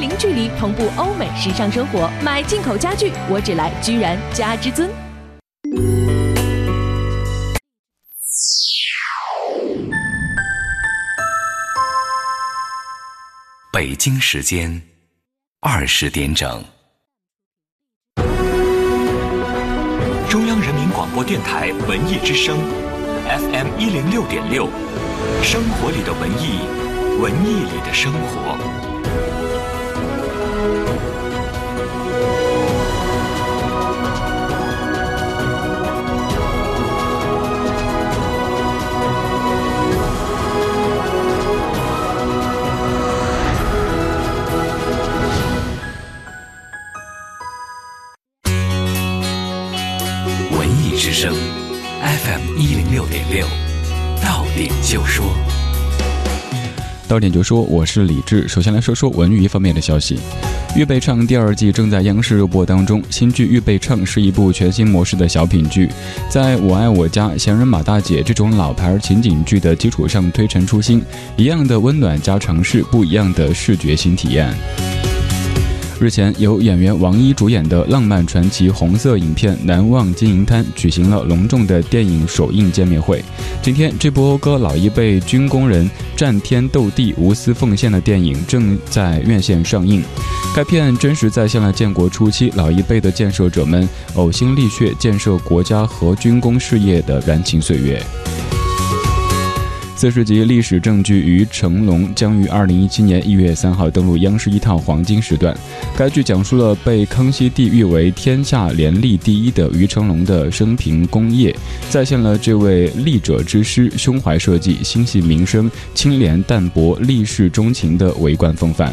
零距离同步欧美时尚生活。买进口家具，我只来居然家之尊。北京时间二十点整。中央人民广播电台文艺之声，FM 一零六点六，生活里的文艺，文艺里的生活。，FM 一零六点六，到点就说。到点就说，我是李志。首先来说说文娱方面的消息，《预备唱》第二季正在央视热播当中。新剧《预备唱》是一部全新模式的小品剧，在我爱我家、闲人马大姐这种老牌情景剧的基础上推陈出新，一样的温暖加尝试，不一样的视觉新体验。日前，由演员王一主演的浪漫传奇红色影片《难忘金银滩》举行了隆重的电影首映见面会。今天，这部讴歌老一辈军工人战天斗地、无私奉献的电影正在院线上映。该片真实再现了建国初期老一辈的建设者们呕心沥血建设国家和军工事业的燃情岁月。四十集历史证据《于成龙》将于二零一七年一月三号登陆央视一套黄金时段。该剧讲述了被康熙帝誉为天下廉吏第一的于成龙的生平功业，再现了这位立者之师、胸怀社稷、心系民生、清廉淡泊、立世钟情的为官风范。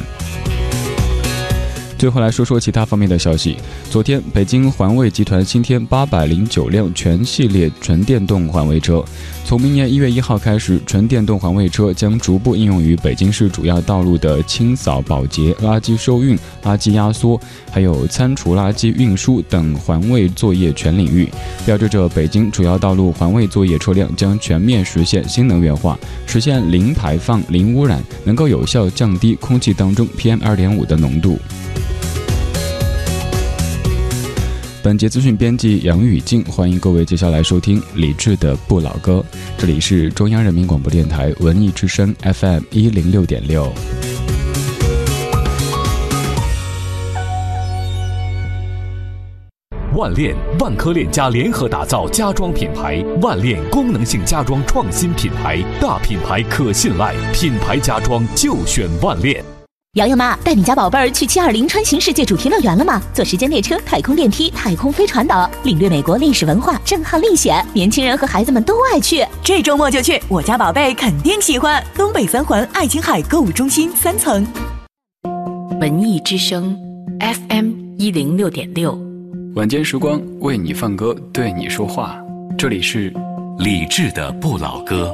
最后来说说其他方面的消息。昨天，北京环卫集团新添八百零九辆全系列纯电动环卫车。从明年一月一号开始，纯电动环卫车将逐步应用于北京市主要道路的清扫、保洁、垃圾收运、垃圾压缩，还有餐厨垃圾运输等环卫作业全领域，标志着北京主要道路环卫作业车辆将全面实现新能源化，实现零排放、零污染，能够有效降低空气当中 PM 二点五的浓度。本节资讯编辑杨雨静，欢迎各位接下来收听李志的不老歌。这里是中央人民广播电台文艺之声 FM 一零六点六。万链、万科链家联合打造家装品牌，万链功能性家装创新品牌，大品牌可信赖，品牌家装就选万链。瑶瑶妈，带你家宝贝儿去七二零穿行世界主题乐园了吗？坐时间列车、太空电梯、太空飞船等，领略美国历史文化，震撼历险，年轻人和孩子们都爱去。这周末就去，我家宝贝肯定喜欢。东北三环爱琴海购物中心三层。文艺之声，FM 一零六点六。晚间时光为你放歌，对你说话。这里是李志的不老歌。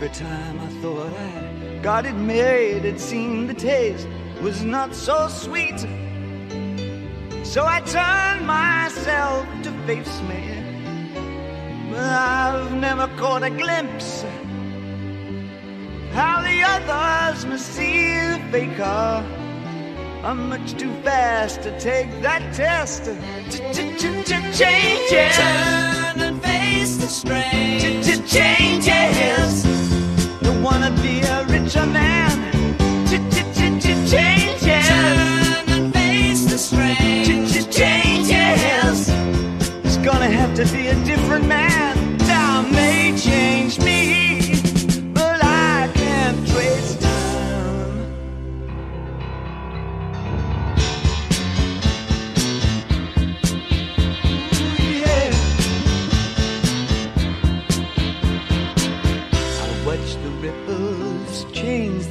Every time I thought I got it made, it seemed the taste was not so sweet. So I turned myself to face me. But I've never caught a glimpse how the others must see the faker. I'm much too fast to take that test. Changes. Turn and face the strain. Changes wanna be a richer man. Ch-ch-ch-changes. Turn and face the strange. Changes. It's gonna have to be a different man.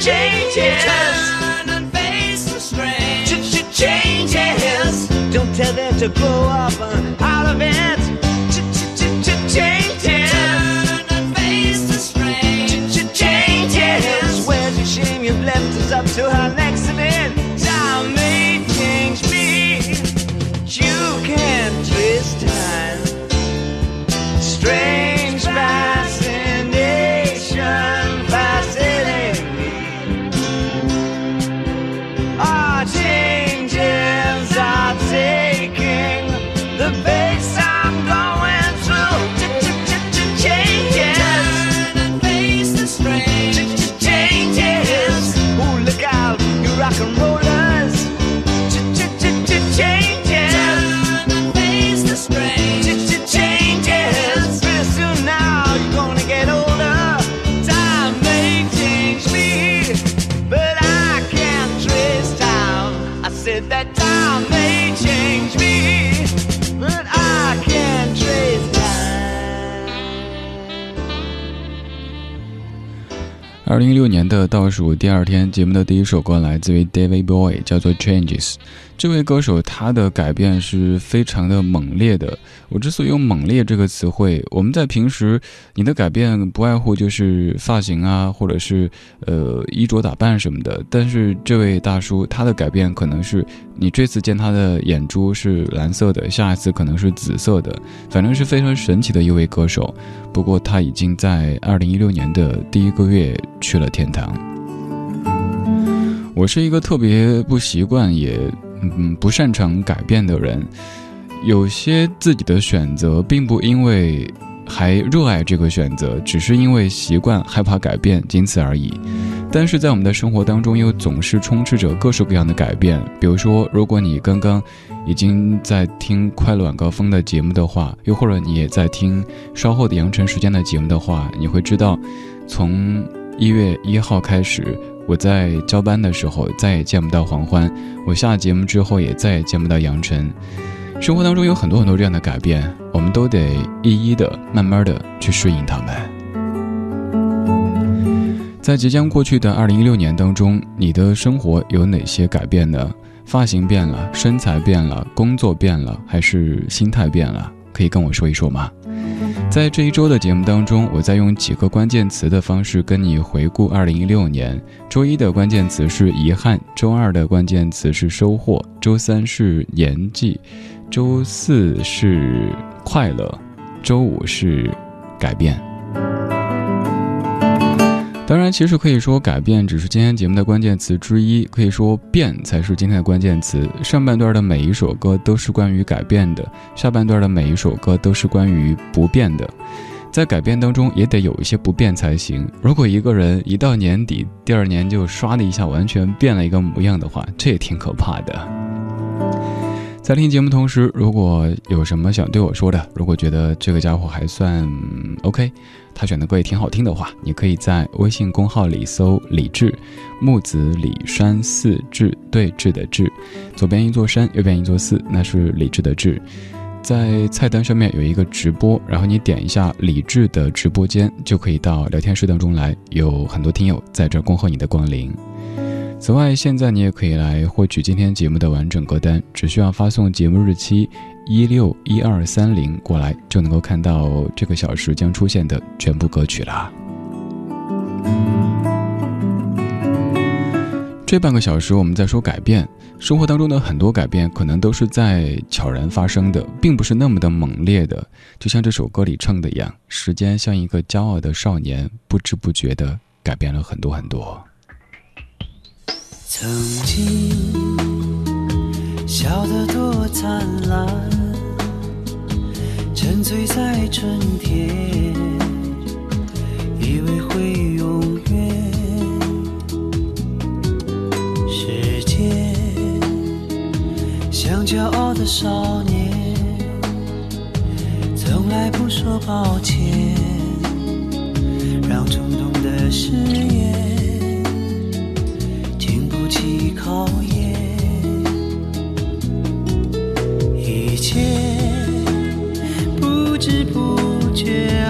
Changes. Turn and face the strange. Changes. Don't tell them to grow up uh, out of it. Changes. Turn and face the strange. Changes. Where's your shame? You've left us up to our 二零一六年的倒数第二天，节目的第一首歌来自于 David b o y 叫做《Changes》。这位歌手他的改变是非常的猛烈的。我之所以用“猛烈”这个词汇，我们在平时你的改变不外乎就是发型啊，或者是呃衣着打扮什么的。但是这位大叔他的改变可能是你这次见他的眼珠是蓝色的，下一次可能是紫色的，反正是非常神奇的一位歌手。不过他已经在二零一六年的第一个月去了天堂。我是一个特别不习惯也嗯不擅长改变的人，有些自己的选择并不因为还热爱这个选择，只是因为习惯害怕改变，仅此而已。但是在我们的生活当中，又总是充斥着各式各样的改变。比如说，如果你刚刚已经在听《快乐晚高峰》的节目的话，又或者你也在听稍后的羊城时间的节目的话，你会知道，从一月一号开始，我在交班的时候再也见不到黄欢，我下节目之后也再也见不到杨晨。生活当中有很多很多这样的改变，我们都得一一的、慢慢的去适应他们。在即将过去的二零一六年当中，你的生活有哪些改变呢？发型变了，身材变了，工作变了，还是心态变了？可以跟我说一说吗？在这一周的节目当中，我在用几个关键词的方式跟你回顾2016年。周一的关键词是遗憾，周二的关键词是收获，周三是年纪，周四是快乐，周五是改变。当然，其实可以说改变只是今天节目的关键词之一，可以说变才是今天的关键词。上半段的每一首歌都是关于改变的，下半段的每一首歌都是关于不变的。在改变当中，也得有一些不变才行。如果一个人一到年底，第二年就唰的一下完全变了一个模样的话，这也挺可怕的。在听节目同时，如果有什么想对我说的，如果觉得这个家伙还算 OK，他选的歌也挺好听的话，你可以在微信公号里搜“李志木子李山寺志对峙的志”，左边一座山，右边一座寺，那是李志的志。在菜单上面有一个直播，然后你点一下李志的直播间，就可以到聊天室当中来，有很多听友在这恭候你的光临。此外，现在你也可以来获取今天节目的完整歌单，只需要发送节目日期一六一二三零过来，就能够看到这个小时将出现的全部歌曲啦。这半个小时我们在说改变，生活当中的很多改变，可能都是在悄然发生的，并不是那么的猛烈的。就像这首歌里唱的一样，时间像一个骄傲的少年，不知不觉的改变了很多很多。曾经笑得多灿烂，沉醉在春天，以为会永远。时间像骄傲的少年，从来不说抱歉，让冲动的誓言。起考验，一切不知不觉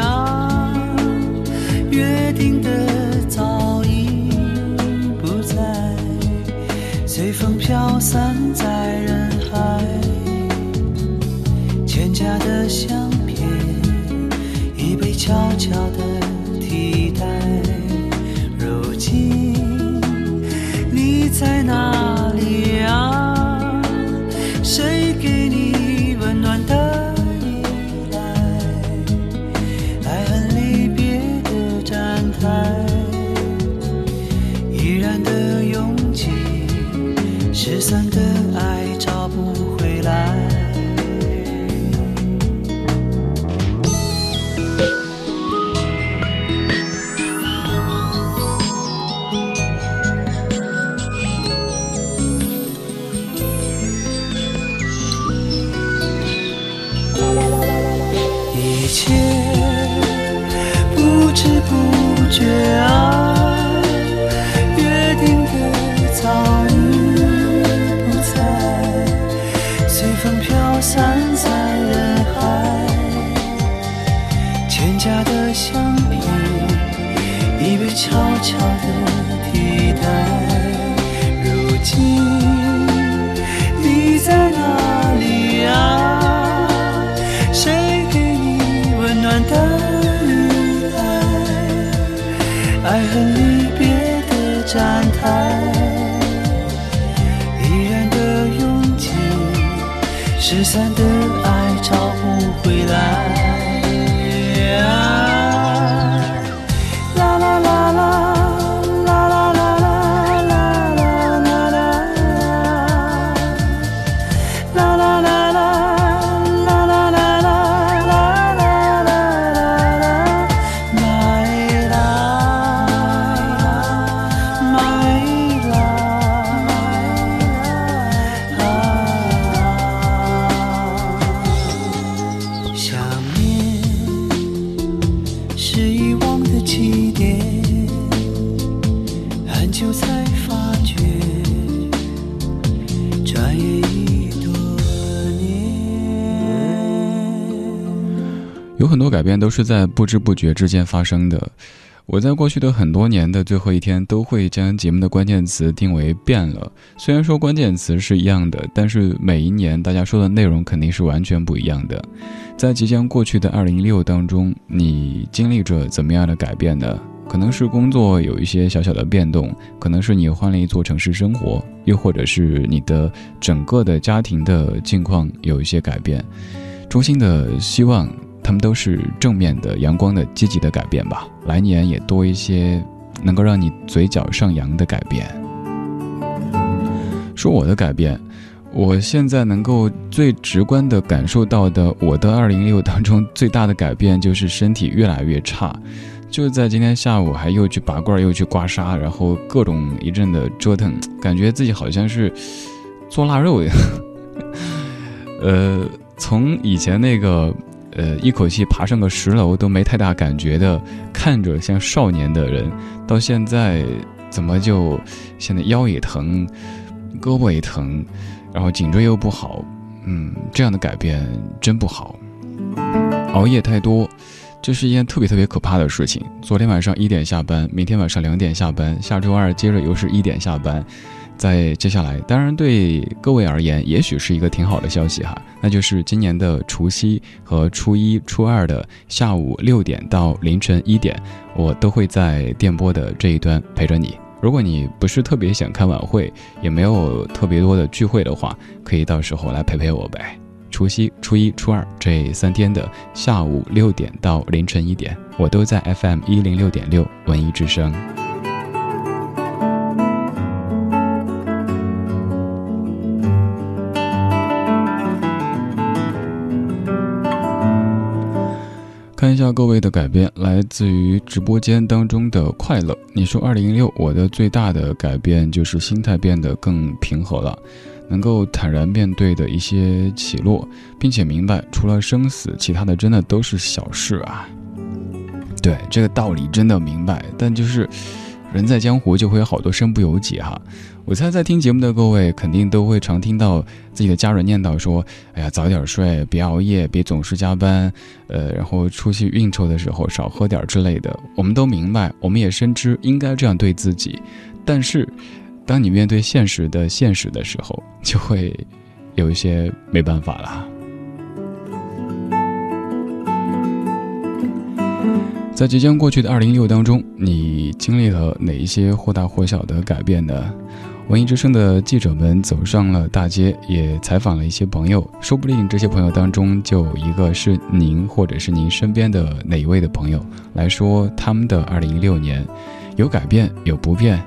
失散的爱找不回来。都是在不知不觉之间发生的。我在过去的很多年的最后一天，都会将节目的关键词定为变了。虽然说关键词是一样的，但是每一年大家说的内容肯定是完全不一样的。在即将过去的二零一六当中，你经历着怎么样的改变呢？可能是工作有一些小小的变动，可能是你换了一座城市生活，又或者是你的整个的家庭的境况有一些改变。衷心的希望。他们都是正面的、阳光的、积极的改变吧。来年也多一些能够让你嘴角上扬的改变。说我的改变，我现在能够最直观的感受到的，我的二零六当中最大的改变就是身体越来越差。就在今天下午，还又去拔罐，又去刮痧，然后各种一阵的折腾，感觉自己好像是做腊肉一样。呃，从以前那个。呃，一口气爬上个十楼都没太大感觉的，看着像少年的人，到现在怎么就现在腰也疼，胳膊也疼，然后颈椎又不好，嗯，这样的改变真不好。熬夜太多，这是一件特别特别可怕的事情。昨天晚上一点下班，明天晚上两点下班，下周二接着又是一点下班。在接下来，当然对各位而言，也许是一个挺好的消息哈，那就是今年的除夕和初一、初二的下午六点到凌晨一点，我都会在电波的这一端陪着你。如果你不是特别想看晚会，也没有特别多的聚会的话，可以到时候来陪陪我呗。除夕、初一、初二这三天的下午六点到凌晨一点，我都在 FM 一零六点六文艺之声。看一下各位的改变，来自于直播间当中的快乐。你说二零一六，我的最大的改变就是心态变得更平和了，能够坦然面对的一些起落，并且明白除了生死，其他的真的都是小事啊。对这个道理真的明白，但就是人在江湖就会有好多身不由己哈。我猜在听节目的各位肯定都会常听到自己的家人念叨说：“哎呀，早点睡，别熬夜，别总是加班，呃，然后出去应酬的时候少喝点之类的。”我们都明白，我们也深知应该这样对自己。但是，当你面对现实的现实的时候，就会有一些没办法了。在即将过去的二零一六当中，你经历了哪一些或大或小的改变呢？文艺之声的记者们走上了大街，也采访了一些朋友，说不定这些朋友当中就有一个是您，或者是您身边的哪一位的朋友来说他们的二零一六年，有改变，有不变，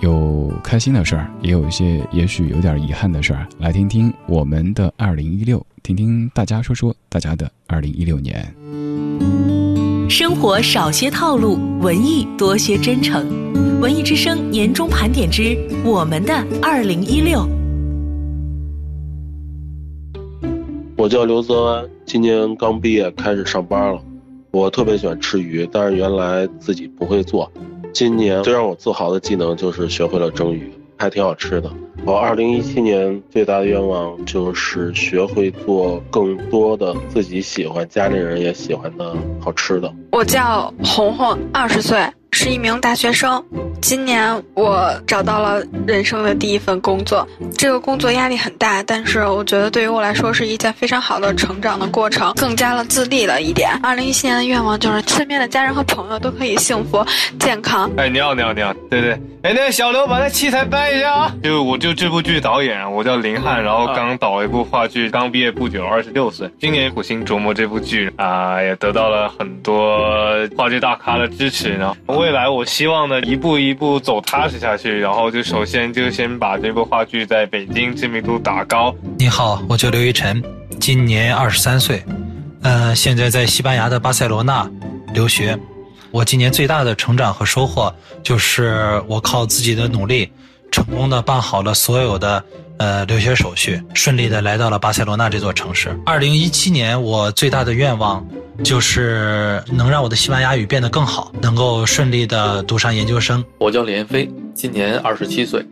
有开心的事儿，也有一些也许有点遗憾的事儿。来听听我们的二零一六，听听大家说说大家的二零一六年。生活少些套路，文艺多些真诚。文艺之声年终盘点之我们的二零一六。我叫刘泽安，今年刚毕业开始上班了。我特别喜欢吃鱼，但是原来自己不会做。今年最让我自豪的技能就是学会了蒸鱼，还挺好吃的。我二零一七年最大的愿望就是学会做更多的自己喜欢、家里人也喜欢的好吃的。我叫红红，二十岁。是一名大学生，今年我找到了人生的第一份工作。这个工作压力很大，但是我觉得对于我来说是一件非常好的成长的过程，更加了自立了一点。二零一七年的愿望就是身边的家人和朋友都可以幸福健康。哎，你好，你好，你好，对对。哎，那个小刘把那器材搬一下啊！就我就这部剧导演，我叫林汉，然后刚导了一部话剧，刚毕业不久，二十六岁。今年苦心琢磨这部剧啊，也得到了很多话剧大咖的支持。然后未来我希望呢，一步一步走踏实下去。然后就首先就先把这部话剧在北京知名度打高。你好，我叫刘一晨，今年二十三岁，嗯，现在在西班牙的巴塞罗那留学。我今年最大的成长和收获，就是我靠自己的努力，成功的办好了所有的呃留学手续，顺利的来到了巴塞罗那这座城市。二零一七年，我最大的愿望就是能让我的西班牙语变得更好，能够顺利的读上研究生。我叫李彦飞，今年二十七岁，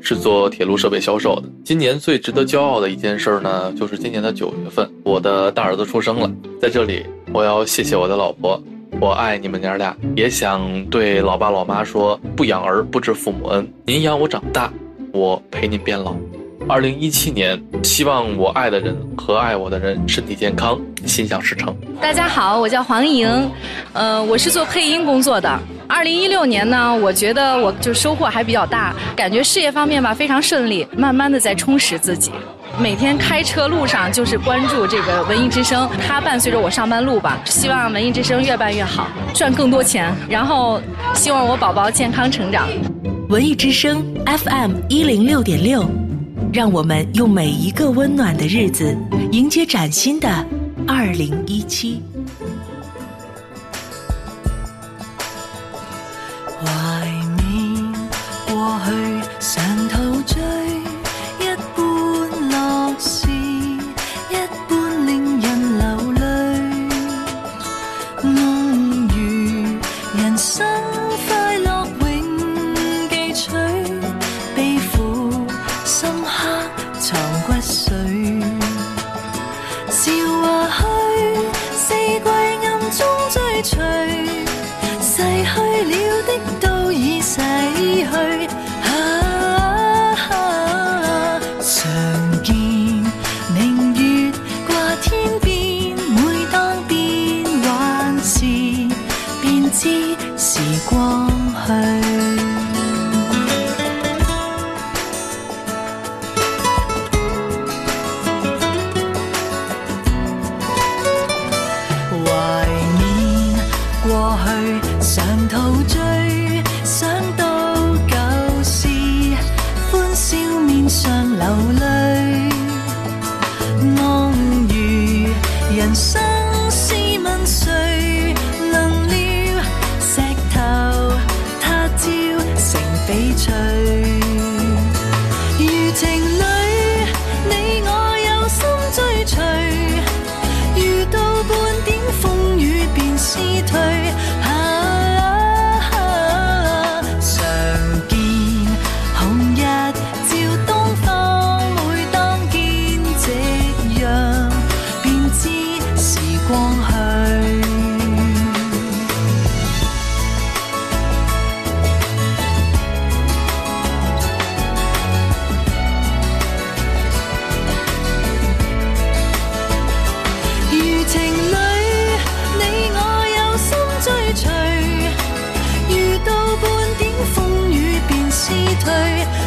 是做铁路设备销售的。今年最值得骄傲的一件事呢，就是今年的九月份，我的大儿子出生了。在这里，我要谢谢我的老婆。我爱你们娘俩，也想对老爸老妈说：不养儿不知父母恩。您养我长大，我陪您变老。二零一七年，希望我爱的人和爱我的人身体健康，心想事成。大家好，我叫黄莹，呃，我是做配音工作的。二零一六年呢，我觉得我就收获还比较大，感觉事业方面吧非常顺利，慢慢的在充实自己。每天开车路上就是关注这个文艺之声，它伴随着我上班路吧。希望文艺之声越办越好，赚更多钱，然后希望我宝宝健康成长。文艺之声 FM 一零六点六，让我们用每一个温暖的日子，迎接崭新的二零一七。怀退。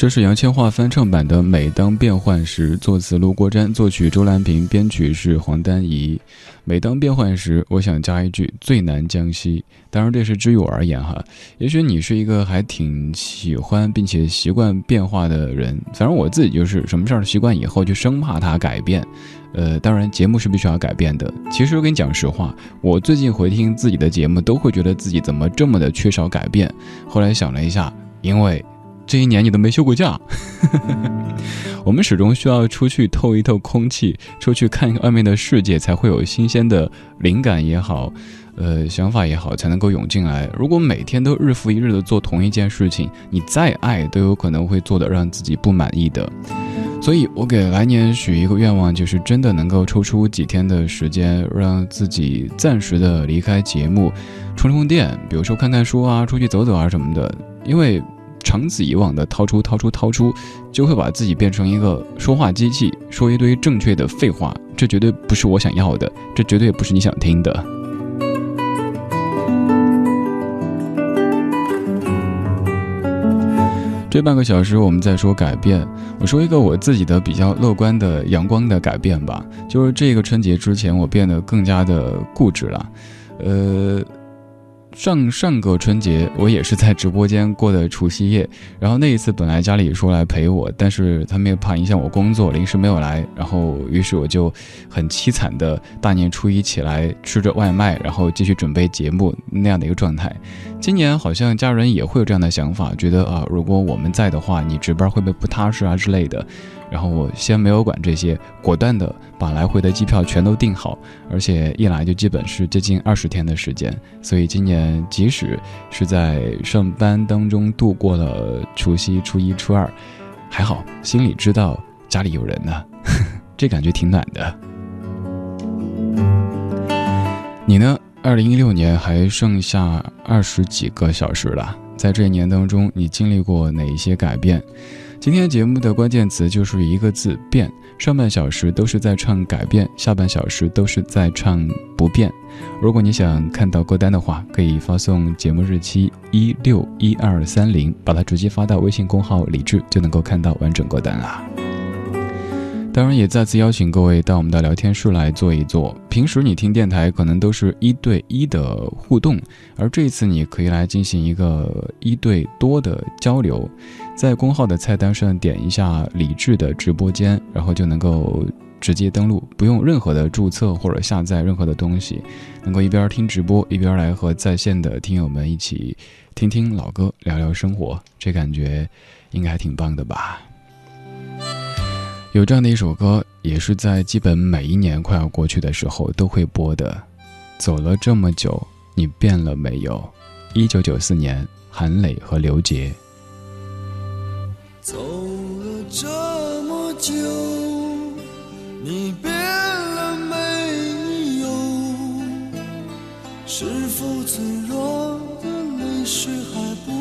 这是杨千嬅翻唱版的《每当变幻时》，作词卢国詹，作曲周兰萍，编曲是黄丹仪。每当变幻时，我想加一句“最难将息”。当然，这是至于我而言哈。也许你是一个还挺喜欢并且习惯变化的人，反正我自己就是什么事儿习惯以后就生怕它改变。呃，当然节目是必须要改变的。其实我跟你讲实话，我最近回听自己的节目，都会觉得自己怎么这么的缺少改变。后来想了一下，因为。这一年你都没休过假，我们始终需要出去透一透空气，出去看外面的世界，才会有新鲜的灵感也好，呃，想法也好，才能够涌进来。如果每天都日复一日的做同一件事情，你再爱都有可能会做的让自己不满意的。所以我给来年许一个愿望，就是真的能够抽出几天的时间，让自己暂时的离开节目，充充电，比如说看看书啊，出去走走啊什么的，因为。长此以往的掏出掏出掏出，就会把自己变成一个说话机器，说一堆正确的废话。这绝对不是我想要的，这绝对不是你想听的。这半个小时我们在说改变，我说一个我自己的比较乐观的阳光的改变吧，就是这个春节之前我变得更加的固执了，呃。上上个春节，我也是在直播间过的除夕夜。然后那一次本来家里说来陪我，但是他们也怕影响我工作，临时没有来。然后于是我就很凄惨的大年初一起来吃着外卖，然后继续准备节目那样的一个状态。今年好像家人也会有这样的想法，觉得啊，如果我们在的话，你值班会不会不踏实啊之类的。然后我先没有管这些，果断的把来回的机票全都订好，而且一来就基本是接近二十天的时间，所以今年即使是在上班当中度过了除夕、初一、初二，还好心里知道家里有人呢，这感觉挺暖的。你呢？二零一六年还剩下二十几个小时了，在这一年当中，你经历过哪一些改变？今天节目的关键词就是一个字“变”。上半小时都是在唱改变，下半小时都是在唱不变。如果你想看到歌单的话，可以发送节目日期一六一二三零，把它直接发到微信公号“李智”，就能够看到完整歌单啦。当然，也再次邀请各位到我们的聊天室来坐一坐。平时你听电台可能都是一对一的互动，而这一次你可以来进行一个一对多的交流。在公号的菜单上点一下李智的直播间，然后就能够直接登录，不用任何的注册或者下载任何的东西，能够一边听直播一边来和在线的听友们一起听听老歌，聊聊生活，这感觉应该还挺棒的吧。有这样的一首歌，也是在基本每一年快要过去的时候都会播的。走了这么久，你变了没有？一九九四年，韩磊和刘杰。走了这么久，你变了没有？是否脆弱的泪水还不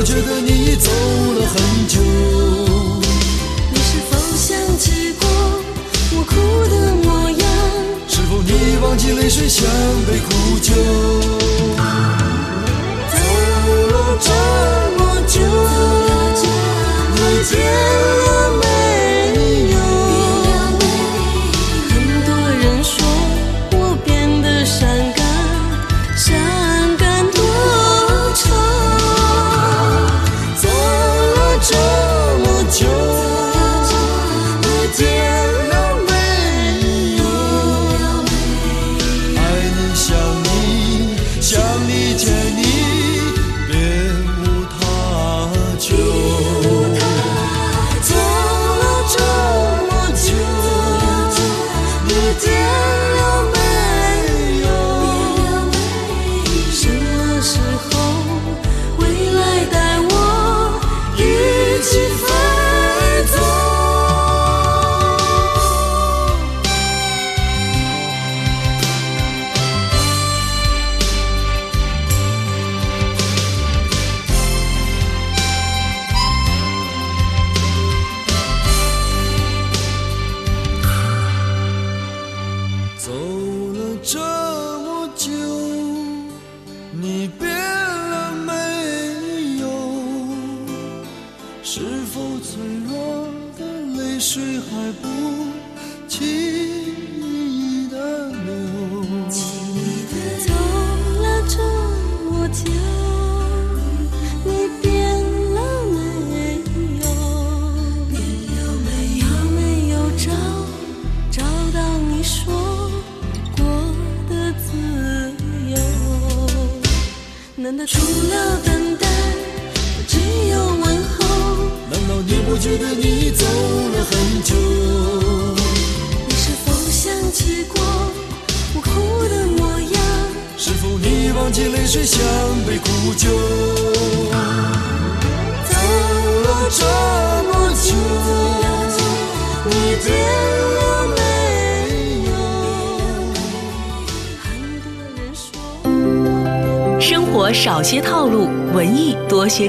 道你不觉得你已走了很久？你是否想起过我哭的模样？是否你忘记泪水像杯苦酒？走了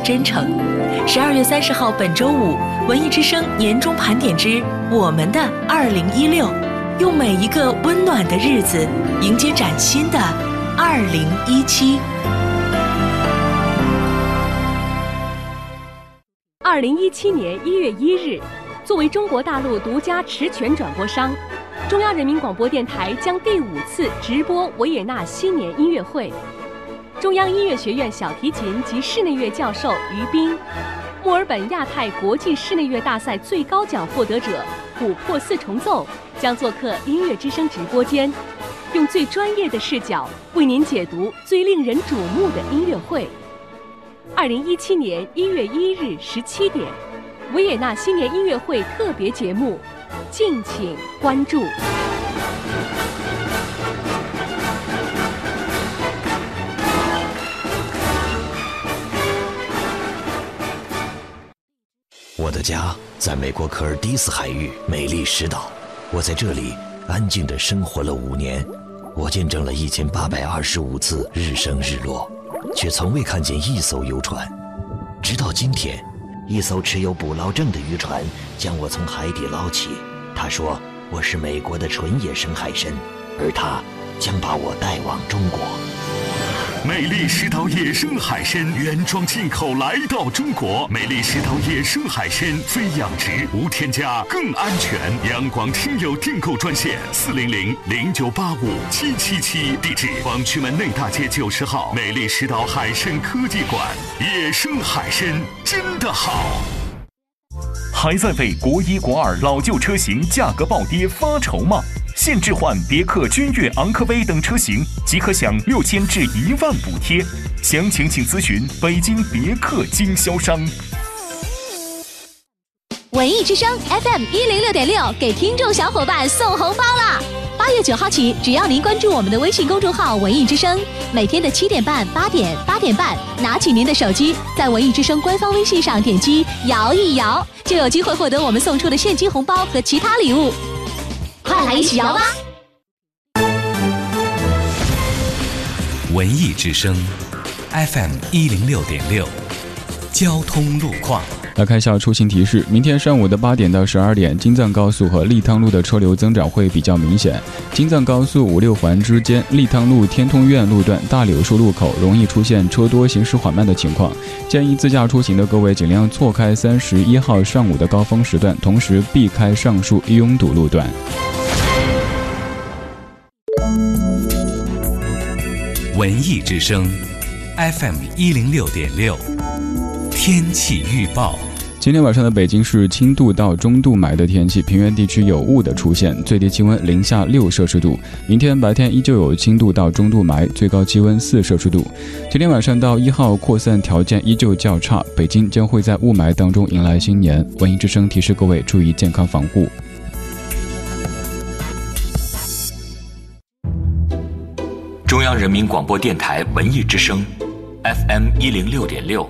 真诚。十二月三十号，本周五，文艺之声年终盘点之我们的二零一六，用每一个温暖的日子迎接崭新的二零一七。二零一七年一月一日，作为中国大陆独家持权转播商，中央人民广播电台将第五次直播维也纳新年音乐会。中央音乐学院小提琴及室内乐教授于斌，墨尔本亚太国际室内乐大赛最高奖获得者琥珀四重奏将做客音乐之声直播间，用最专业的视角为您解读最令人瞩目的音乐会。二零一七年一月一日十七点，维也纳新年音乐会特别节目，敬请关注。家在美国科尔蒂斯海域美丽石岛，我在这里安静地生活了五年，我见证了一千八百二十五次日升日落，却从未看见一艘游船。直到今天，一艘持有捕捞证的渔船将我从海底捞起。他说我是美国的纯野生海参，而他将把我带往中国。美丽石岛野生海参原装进口来到中国。美丽石岛野生海参非养殖，无添加，更安全。阳光听友订购专线：四零零零九八五七七七，地址：广渠门内大街九十号美丽石岛海参科技馆。野生海参真的好。还在为国一、国二老旧车型价格暴跌发愁吗？现置换别克君越、昂科威等车型，即可享六千至一万补贴。详情请咨询北京别克经销商。文艺之声 FM 一零六点六给听众小伙伴送红包啦！八月九号起，只要您关注我们的微信公众号“文艺之声”，每天的七点半、八点、八点半，拿起您的手机，在文艺之声官方微信上点击“摇一摇”，就有机会获得我们送出的现金红包和其他礼物。快来一起摇吧！文艺之声，FM 一零六点六，交通路况。来看一下出行提示：明天上午的八点到十二点，京藏高速和利汤路的车流增长会比较明显。京藏高速五六环之间，利汤路天通苑路段大柳树路口容易出现车多、行驶缓慢的情况，建议自驾出行的各位尽量错开三十一号上午的高峰时段，同时避开上述拥堵路段。文艺之声，FM 一零六点六，天气预报。今天晚上的北京是轻度到中度霾的天气，平原地区有雾的出现，最低气温零下六摄氏度。明天白天依旧有轻度到中度霾，最高气温四摄氏度。今天晚上到一号扩散条件依旧较差，北京将会在雾霾当中迎来新年。文艺之声提示各位注意健康防护。中央人民广播电台文艺之声，FM 一零六点六，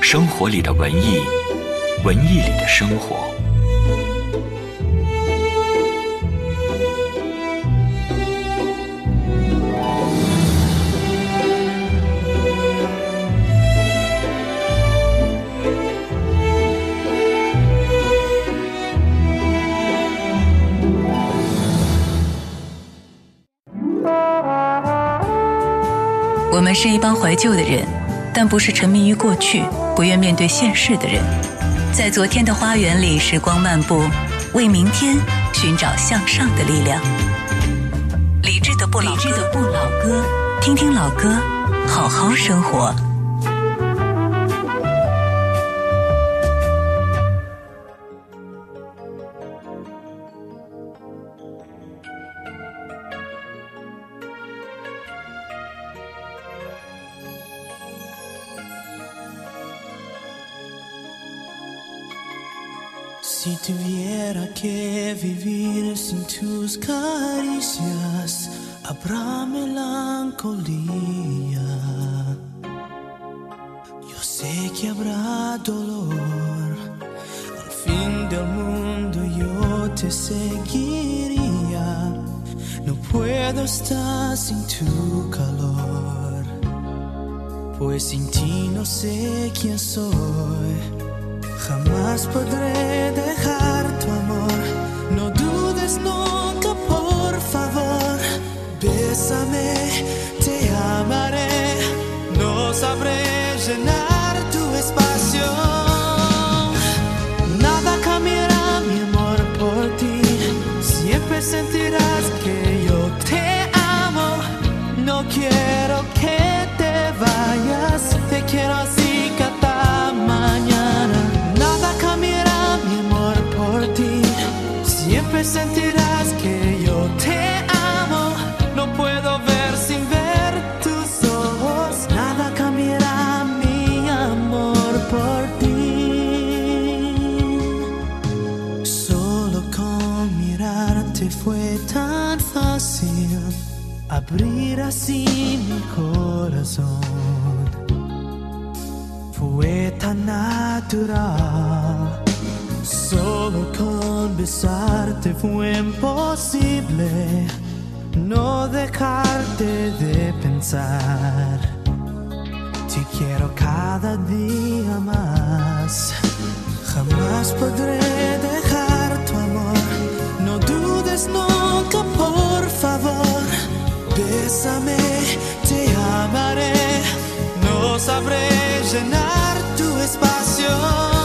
生活里的文艺，文艺里的生活。我们是一帮怀旧的人，但不是沉迷于过去、不愿面对现实的人。在昨天的花园里，时光漫步，为明天寻找向上的力量。理智的不老歌，听听老歌，好好生活。Que vivir sin tus caricias, habrá melancolía. Yo sé que habrá dolor. Al fin del mundo yo te seguiría. No puedo estar sin tu calor. Pues sin ti no sé quién soy. Jamás podré dejar tu amor. No dudes nunca, por favor. Bésame, te amaré. No sabré llenar tu espacio. Nada cambiará mi amor por ti. Siempre sentirás abrir así mi corazón fue tan natural. Solo con besarte fue imposible no dejarte de pensar. Te quiero cada día más. Jamás podré dejar tu amor. No dudes nunca, por favor. Bésame, te amaré. No sabré llenar tu espacio.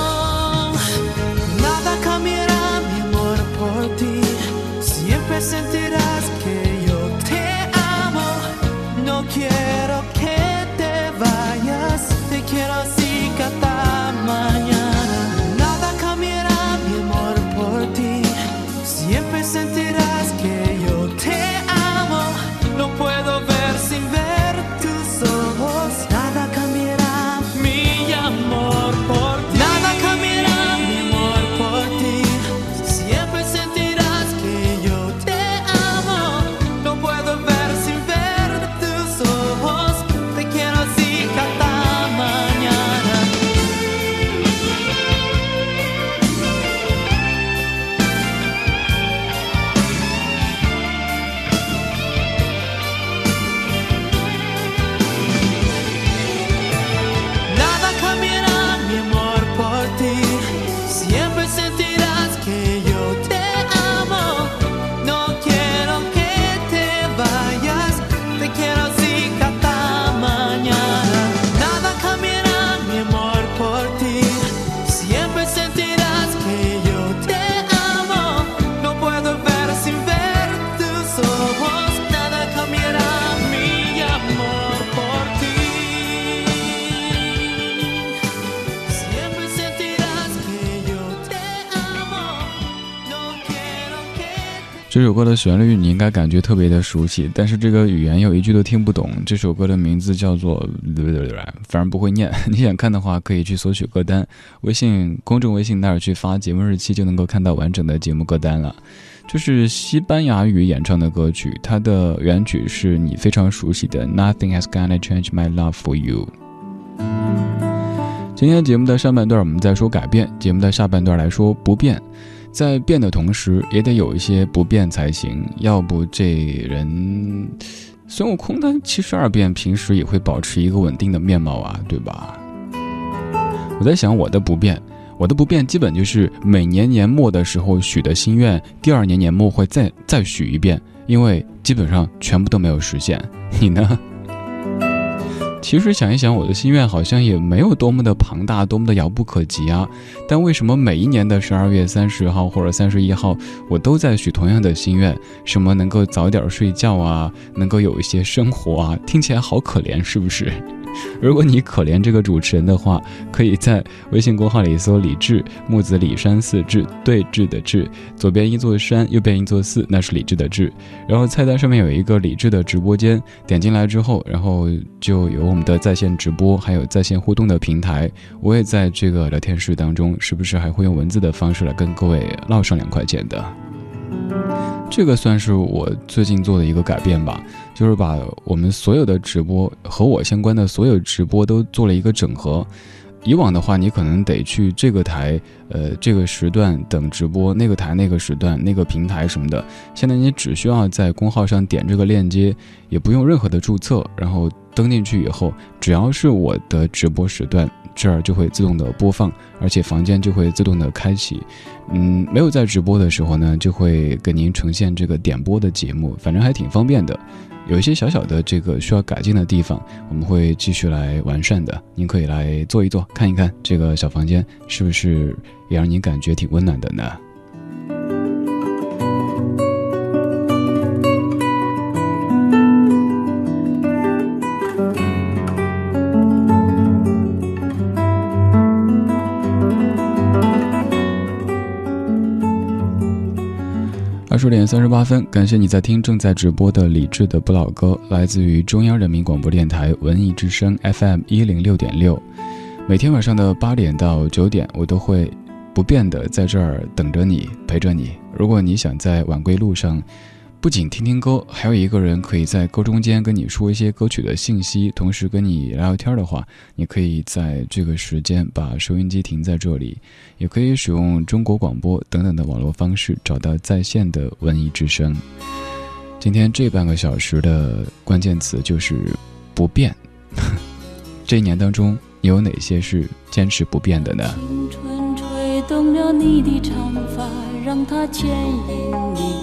这首歌的旋律你应该感觉特别的熟悉，但是这个语言有一句都听不懂。这首歌的名字叫做……反正不会念。你想看的话，可以去索取歌单，微信公众微信那儿去发节目日期，就能够看到完整的节目歌单了。这是西班牙语演唱的歌曲，它的原曲是你非常熟悉的《Nothing Has Gonna Change My Love For You》。今天节目的上半段我们在说改变，节目的下半段来说不变。在变的同时，也得有一些不变才行，要不这人孙悟空他七十二变，平时也会保持一个稳定的面貌啊，对吧？我在想我的不变，我的不变基本就是每年年末的时候许的心愿，第二年年末会再再许一遍，因为基本上全部都没有实现。你呢？其实想一想，我的心愿好像也没有多么的庞大，多么的遥不可及啊。但为什么每一年的十二月三十号或者三十一号，我都在许同样的心愿？什么能够早点睡觉啊，能够有一些生活啊？听起来好可怜，是不是？如果你可怜这个主持人的话，可以在微信公号里搜“李志木子李山寺志对峙的志”，左边一座山，右边一座寺，那是李志的志。然后菜单上面有一个李志的直播间，点进来之后，然后就有我们的在线直播，还有在线互动的平台。我也在这个聊天室当中，时不时还会用文字的方式来跟各位唠上两块钱的。这个算是我最近做的一个改变吧。就是把我们所有的直播和我相关的所有直播都做了一个整合。以往的话，你可能得去这个台，呃，这个时段等直播，那个台那个时段那个平台什么的。现在你只需要在公号上点这个链接，也不用任何的注册，然后登进去以后，只要是我的直播时段，这儿就会自动的播放，而且房间就会自动的开启。嗯，没有在直播的时候呢，就会给您呈现这个点播的节目，反正还挺方便的。有一些小小的这个需要改进的地方，我们会继续来完善的。您可以来坐一坐，看一看这个小房间是不是也让您感觉挺温暖的呢？十点三十八分，感谢你在听正在直播的李智的不老歌，来自于中央人民广播电台文艺之声 FM 一零六点六。每天晚上的八点到九点，我都会不变的在这儿等着你，陪着你。如果你想在晚归路上。不仅听听歌，还有一个人可以在歌中间跟你说一些歌曲的信息，同时跟你聊聊天的话，你可以在这个时间把收音机停在这里，也可以使用中国广播等等的网络方式找到在线的文艺之声。今天这半个小时的关键词就是不变。这一年当中，你有哪些是坚持不变的呢？青春吹动了你的长发，让它牵引你。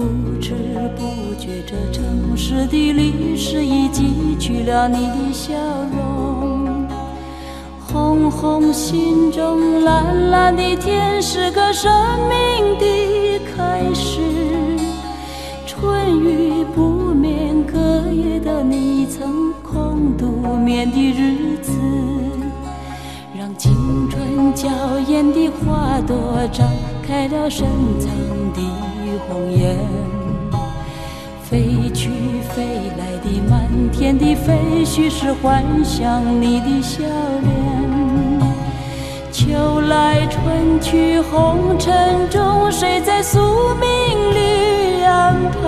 不知不觉，这城市的历史已记取了你的笑容。红红心中，蓝蓝的天，是个生命的开始。春雨不眠，隔夜的你曾空独眠的日子，让青春娇艳的花朵绽开了深藏的。红颜，飞去飞来的满天的飞絮是幻想你的笑脸。秋来春去红尘中，谁在宿命里安排？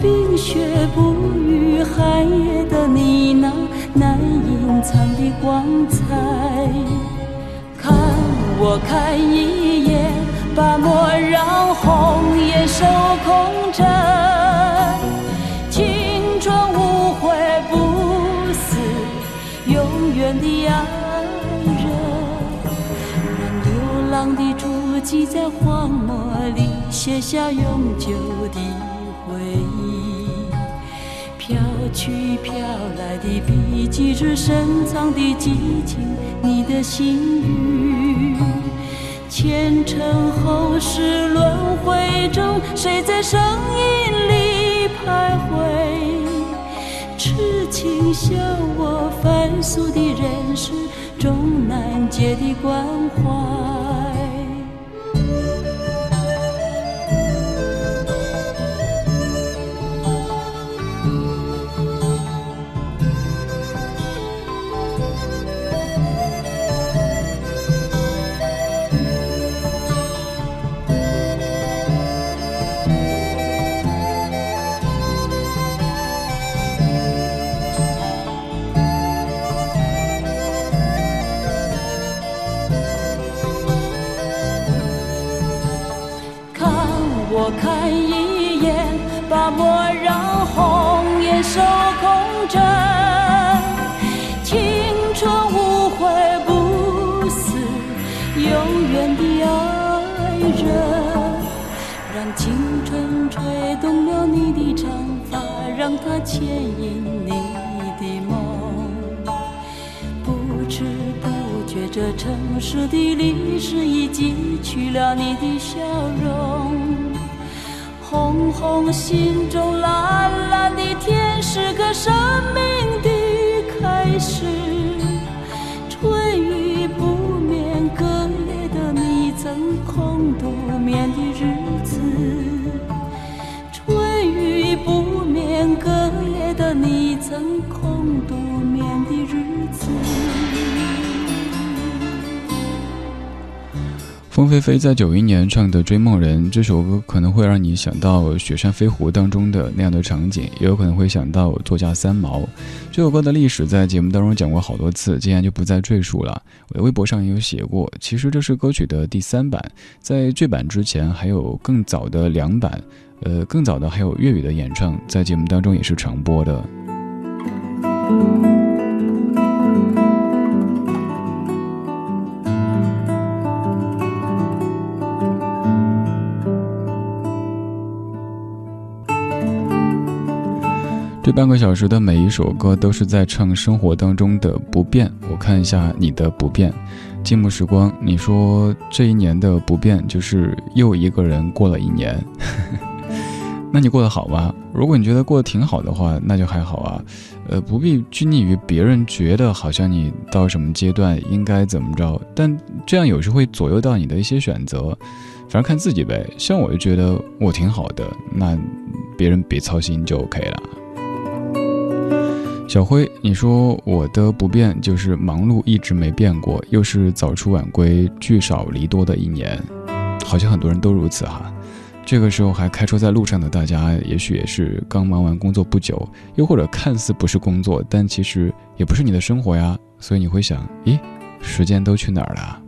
冰雪不语，寒夜的你那难隐藏的光彩。看我看一眼。把莫让红颜守空枕，青春无悔不死，永远的爱人。让流浪的足迹在荒漠里写下永久的回忆。飘去飘来的笔迹是深藏的激情，你的心语。前尘后世轮回中，谁在声音里徘徊？痴情笑我凡俗的人世终难解的关怀。城市的历史已记取了你的笑容。红红心中，蓝蓝的天，是个生命的开始。春雨不眠，隔夜的你曾空独眠的日子。春雨不眠，隔夜的你曾空凤飞飞在九一年唱的《追梦人》这首歌，可能会让你想到《雪山飞狐》当中的那样的场景，也有可能会想到作家三毛。这首歌的历史在节目当中讲过好多次，今天就不再赘述了。我的微博上也有写过，其实这是歌曲的第三版，在这版之前还有更早的两版，呃，更早的还有粤语的演唱，在节目当中也是常播的。这半个小时的每一首歌都是在唱生活当中的不变。我看一下你的不变，静默时光。你说这一年的不变就是又一个人过了一年，那你过得好吗？如果你觉得过得挺好的话，那就还好啊。呃，不必拘泥于别人觉得好像你到什么阶段应该怎么着，但这样有时会左右到你的一些选择。反正看自己呗。像我就觉得我挺好的，那别人别操心就 OK 了。小辉，你说我的不变就是忙碌一直没变过，又是早出晚归、聚少离多的一年，好像很多人都如此哈。这个时候还开车在路上的大家，也许也是刚忙完工作不久，又或者看似不是工作，但其实也不是你的生活呀。所以你会想，咦，时间都去哪儿了？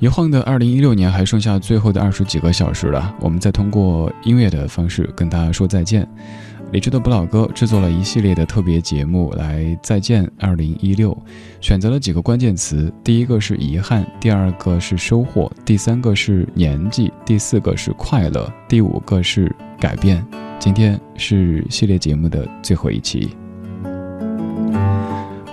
一晃的二零一六年还剩下最后的二十几个小时了，我们再通过音乐的方式跟大家说再见。理智的不老哥制作了一系列的特别节目来再见二零一六，选择了几个关键词：第一个是遗憾，第二个是收获，第三个是年纪，第四个是快乐，第五个是改变。今天是系列节目的最后一期。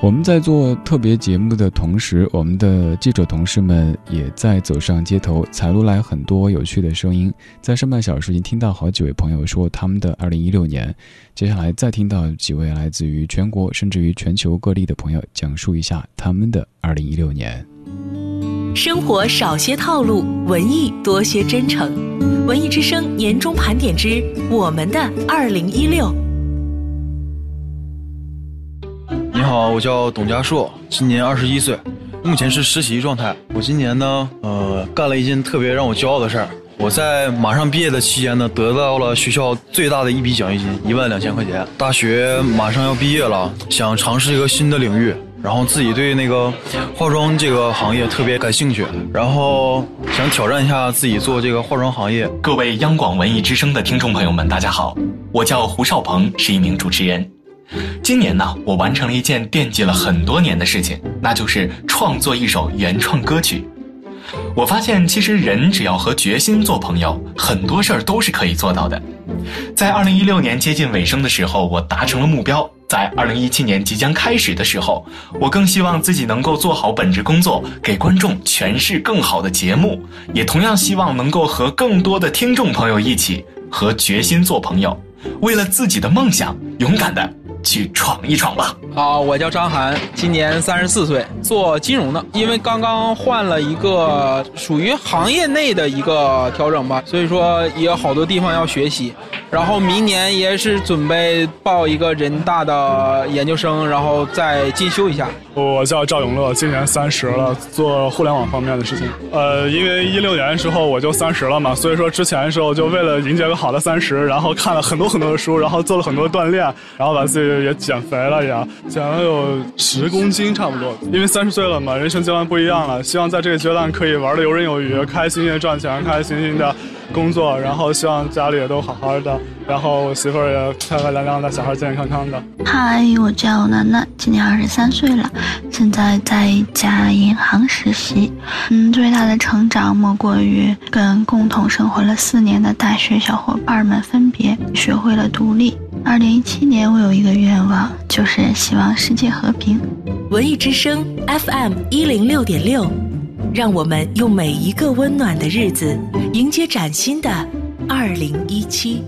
我们在做特别节目的同时，我们的记者同事们也在走上街头，采录来很多有趣的声音。在上半小时已经听到好几位朋友说他们的2016年，接下来再听到几位来自于全国甚至于全球各地的朋友讲述一下他们的2016年。生活少些套路，文艺多些真诚。文艺之声年终盘点之我们的2016。你好，我叫董家硕，今年二十一岁，目前是实习状态。我今年呢，呃，干了一件特别让我骄傲的事儿。我在马上毕业的期间呢，得到了学校最大的一笔奖学金，一万两千块钱。大学马上要毕业了，想尝试一个新的领域，然后自己对那个化妆这个行业特别感兴趣，然后想挑战一下自己做这个化妆行业。各位央广文艺之声的听众朋友们，大家好，我叫胡少鹏，是一名主持人。今年呢，我完成了一件惦记了很多年的事情，那就是创作一首原创歌曲。我发现，其实人只要和决心做朋友，很多事儿都是可以做到的。在二零一六年接近尾声的时候，我达成了目标；在二零一七年即将开始的时候，我更希望自己能够做好本职工作，给观众诠释更好的节目，也同样希望能够和更多的听众朋友一起和决心做朋友，为了自己的梦想，勇敢的。去闯一闯吧！好，我叫张涵，今年三十四岁，做金融的。因为刚刚换了一个属于行业内的一个调整吧，所以说也有好多地方要学习。然后明年也是准备报一个人大的研究生，然后再进修一下。我叫赵永乐，今年三十了，做互联网方面的事情。呃，因为一六年的时候我就三十了嘛，所以说之前的时候就为了迎接个好的三十，然后看了很多很多的书，然后做了很多锻炼，然后把自己也减肥了，也减了有十公斤差不多。因为三十岁了嘛，人生阶段不一样了，希望在这个阶段可以玩的游刃有余，开心心的赚钱，开开心心的。工作，然后希望家里也都好好的，然后我媳妇儿也漂漂亮亮的，小孩健健康康的。嗨，我叫楠楠，今年二十三岁了，现在在一家银行实习。嗯，最大的成长莫过于跟共同生活了四年的大学小伙伴们分别，学会了独立。二零一七年，我有一个愿望，就是希望世界和平。文艺之声 FM 一零六点六，让我们用每一个温暖的日子，迎接崭新的二零一七。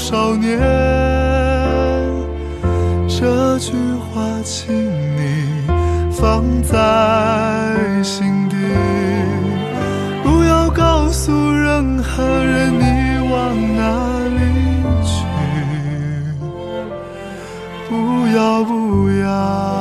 少年，这句话请你放在心底，不要告诉任何人你往哪里去，不要不要。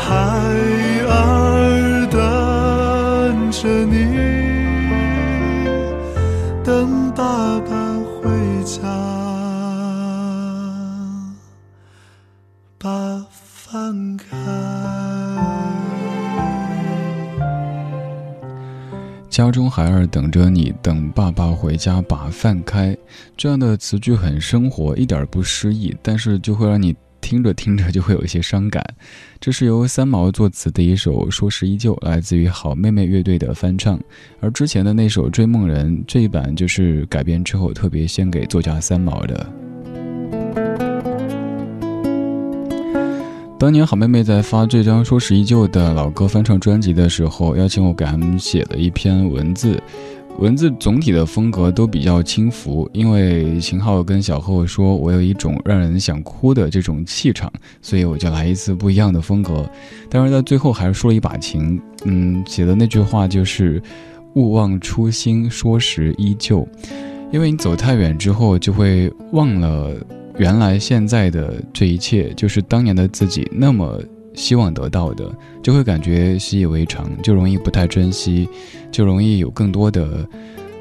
孩儿等着你，等爸爸回家，把饭开。家中孩儿等着你，等爸爸回家把饭开。这样的词句很生活，一点不诗意，但是就会让你听着听着就会有一些伤感。这是由三毛作词的一首《说时依旧》，来自于好妹妹乐队的翻唱。而之前的那首《追梦人》这一版就是改编之后特别献给作家三毛的。当年好妹妹在发这张《说时依旧》的老歌翻唱专辑的时候，邀请我给他们写了一篇文字，文字总体的风格都比较轻浮，因为秦昊跟小贺说我有一种让人想哭的这种气场，所以我就来一次不一样的风格。但是在最后还是说了一把情，嗯，写的那句话就是“勿忘初心，说时依旧”，因为你走太远之后就会忘了。原来现在的这一切，就是当年的自己那么希望得到的，就会感觉习以为常，就容易不太珍惜，就容易有更多的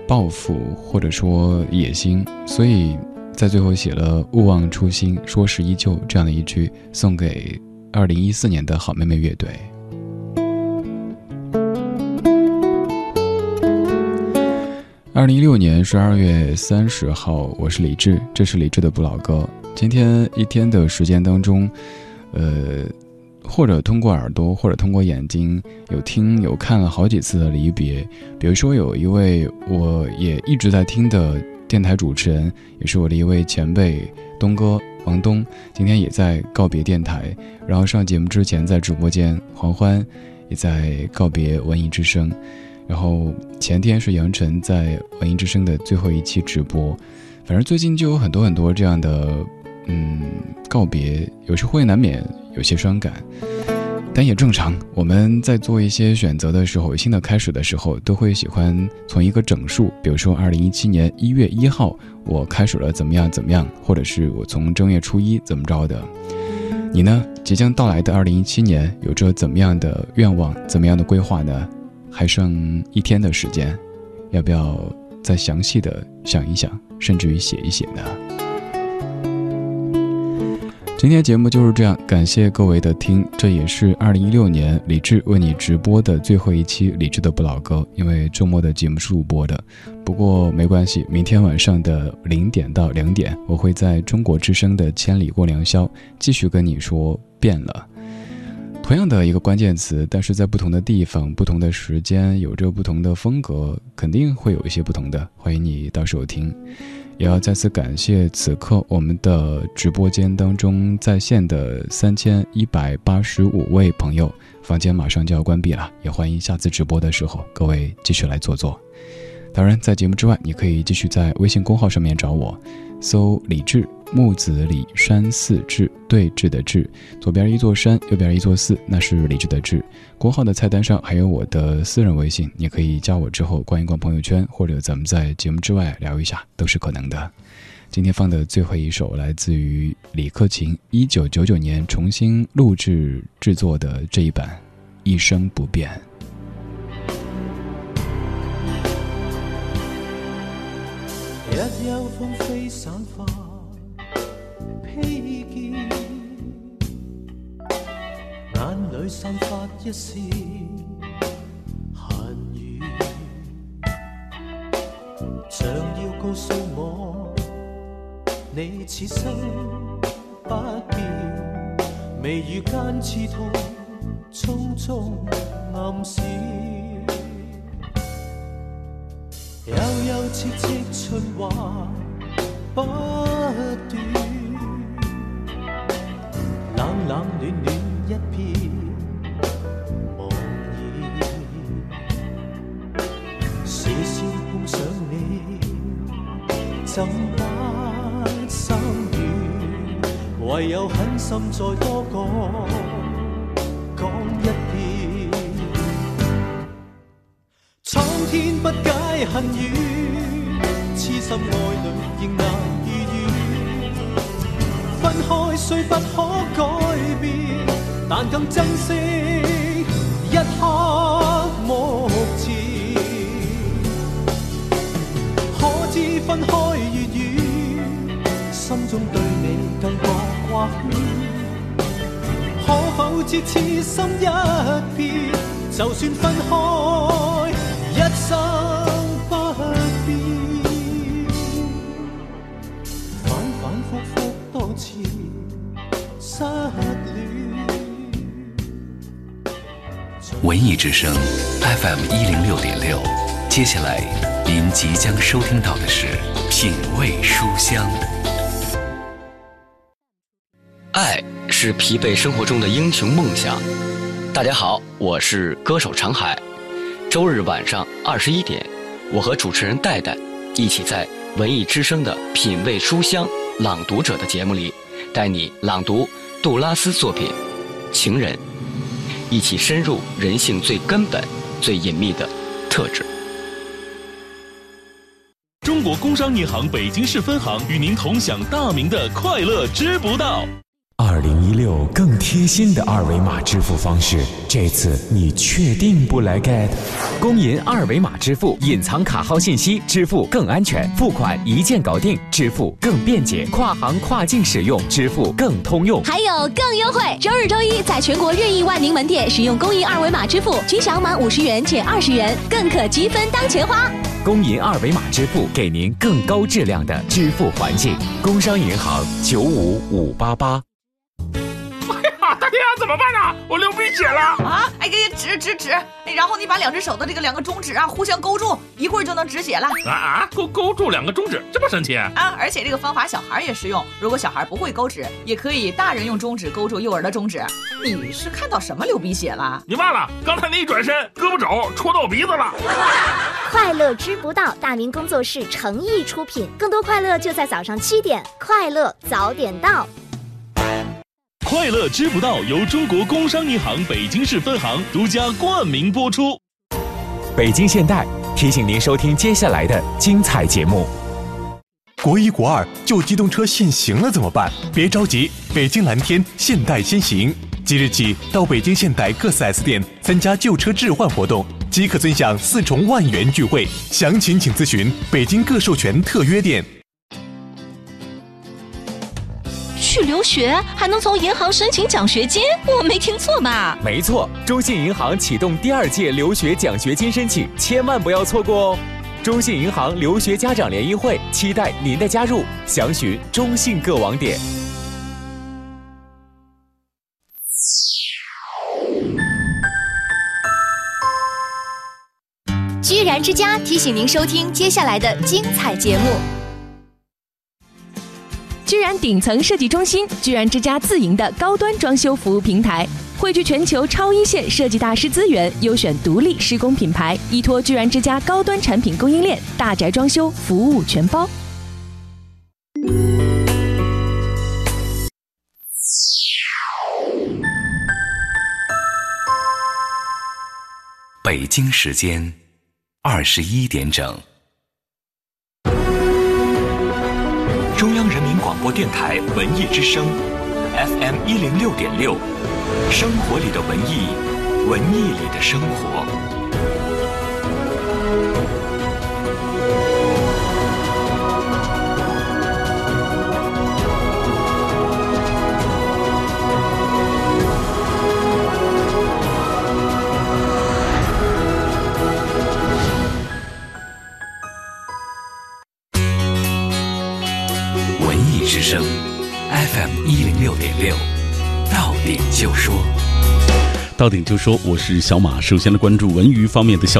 抱负或者说野心，所以在最后写了“勿忘初心，说时依旧”这样的一句，送给二零一四年的好妹妹乐队。二零一六年十二月三十号，我是李志，这是李志的不老歌。今天一天的时间当中，呃，或者通过耳朵，或者通过眼睛，有听有看了好几次的离别。比如说，有一位我也一直在听的电台主持人，也是我的一位前辈东哥王东，今天也在告别电台。然后上节目之前，在直播间，黄欢也在告别文艺之声。然后前天是杨晨在文艺之声的最后一期直播，反正最近就有很多很多这样的，嗯，告别，有时会难免有些伤感，但也正常。我们在做一些选择的时候，新的开始的时候，都会喜欢从一个整数，比如说二零一七年一月一号，我开始了怎么样怎么样，或者是我从正月初一怎么着的。你呢？即将到来的二零一七年，有着怎么样的愿望，怎么样的规划呢？还剩一天的时间，要不要再详细的想一想，甚至于写一写呢？今天节目就是这样，感谢各位的听，这也是二零一六年李志为你直播的最后一期李志的不老歌，因为周末的节目是录播的，不过没关系，明天晚上的零点到两点，我会在中国之声的千里过良宵继续跟你说变了。同样的一个关键词，但是在不同的地方、不同的时间，有着不同的风格，肯定会有一些不同的。欢迎你到时候听，也要再次感谢此刻我们的直播间当中在线的三千一百八十五位朋友。房间马上就要关闭了，也欢迎下次直播的时候各位继续来坐坐。当然，在节目之外，你可以继续在微信公号上面找我，搜李志。木子李山寺志对峙的志，左边一座山，右边一座寺，那是李志的志。国号的菜单上还有我的私人微信，你可以加我之后逛一逛朋友圈，或者咱们在节目之外聊一下，都是可能的。今天放的最后一首来自于李克勤一九九九年重新录制制作的这一版《一生不变》。一幽风飞散花。披肩，眼里散发一丝寒意，像要告诉我，你此生不变。眉宇间刺痛，匆匆暗示，悠悠切切循环不断。冷冷暖暖一片茫然，视线碰上你，怎不心软？唯有狠心再多讲讲一遍。苍天不恨怨，痴心爱侣仍难如愿。分开虽不可改变，但更珍惜一刻目前。可知分开越远，心中对你更觉挂牵。可否知痴心一片，就算分开，一生文艺之声 FM 一零六点六，接下来您即将收听到的是品味书香。爱是疲惫生活中的英雄梦想。大家好，我是歌手长海。周日晚上二十一点，我和主持人戴戴一起在文艺之声的《品味书香朗读者》的节目里，带你朗读杜拉斯作品《情人》，一起深入人性最根本、最隐秘的特质。中国工商银行北京市分行与您同享大明的快乐知不道。二零一六更贴心的二维码支付方式，这次你确定不来 get？工银二维码支付，隐藏卡号信息，支付更安全，付款一键搞定，支付更便捷，跨行跨境使用，支付更通用。还有更优惠！周日、周一在全国任意万宁门店使用工银二维码支付，均享满五十元减二十元，更可积分当钱花。工银二维码支付，给您更高质量的支付环境。工商银行九五五八八。怎么办呢？我流鼻血了啊！哎，给止止止！然后你把两只手的这个两个中指啊互相勾住，一会儿就能止血了。啊啊！勾勾住两个中指，这么神奇啊！而且这个方法小孩也适用，如果小孩不会勾指，也可以大人用中指勾住幼儿的中指。你是看到什么流鼻血了？你忘了刚才那一转身，胳膊肘戳到我鼻子了。快乐知不道，大明工作室诚意出品，更多快乐就在早上七点，快乐早点到。快乐知不道由中国工商银行北京市分行独家冠名播出。北京现代提醒您收听接下来的精彩节目。国一国二旧机动车限行了怎么办？别着急，北京蓝天现代先行，即日起到北京现代各 4S 店参加旧车置换活动，即可尊享四重万元钜惠。详情请咨询北京各授权特约店。去留学还能从银行申请奖学金，我没听错吧？没错，中信银行启动第二届留学奖学金申请，千万不要错过哦！中信银行留学家长联谊会期待您的加入，详询中信各网点。居然之家提醒您收听接下来的精彩节目。居然顶层设计中心，居然之家自营的高端装修服务平台，汇聚全球超一线设计大师资源，优选独立施工品牌，依托居然之家高端产品供应链，大宅装修服务全包。北京时间二十一点整。广播电台文艺之声，FM 一零六点六，生活里的文艺，文艺里的生活。之声，FM 一零六点六，到点就说。到点就说，我是小马。首先来关注文娱方面的消息。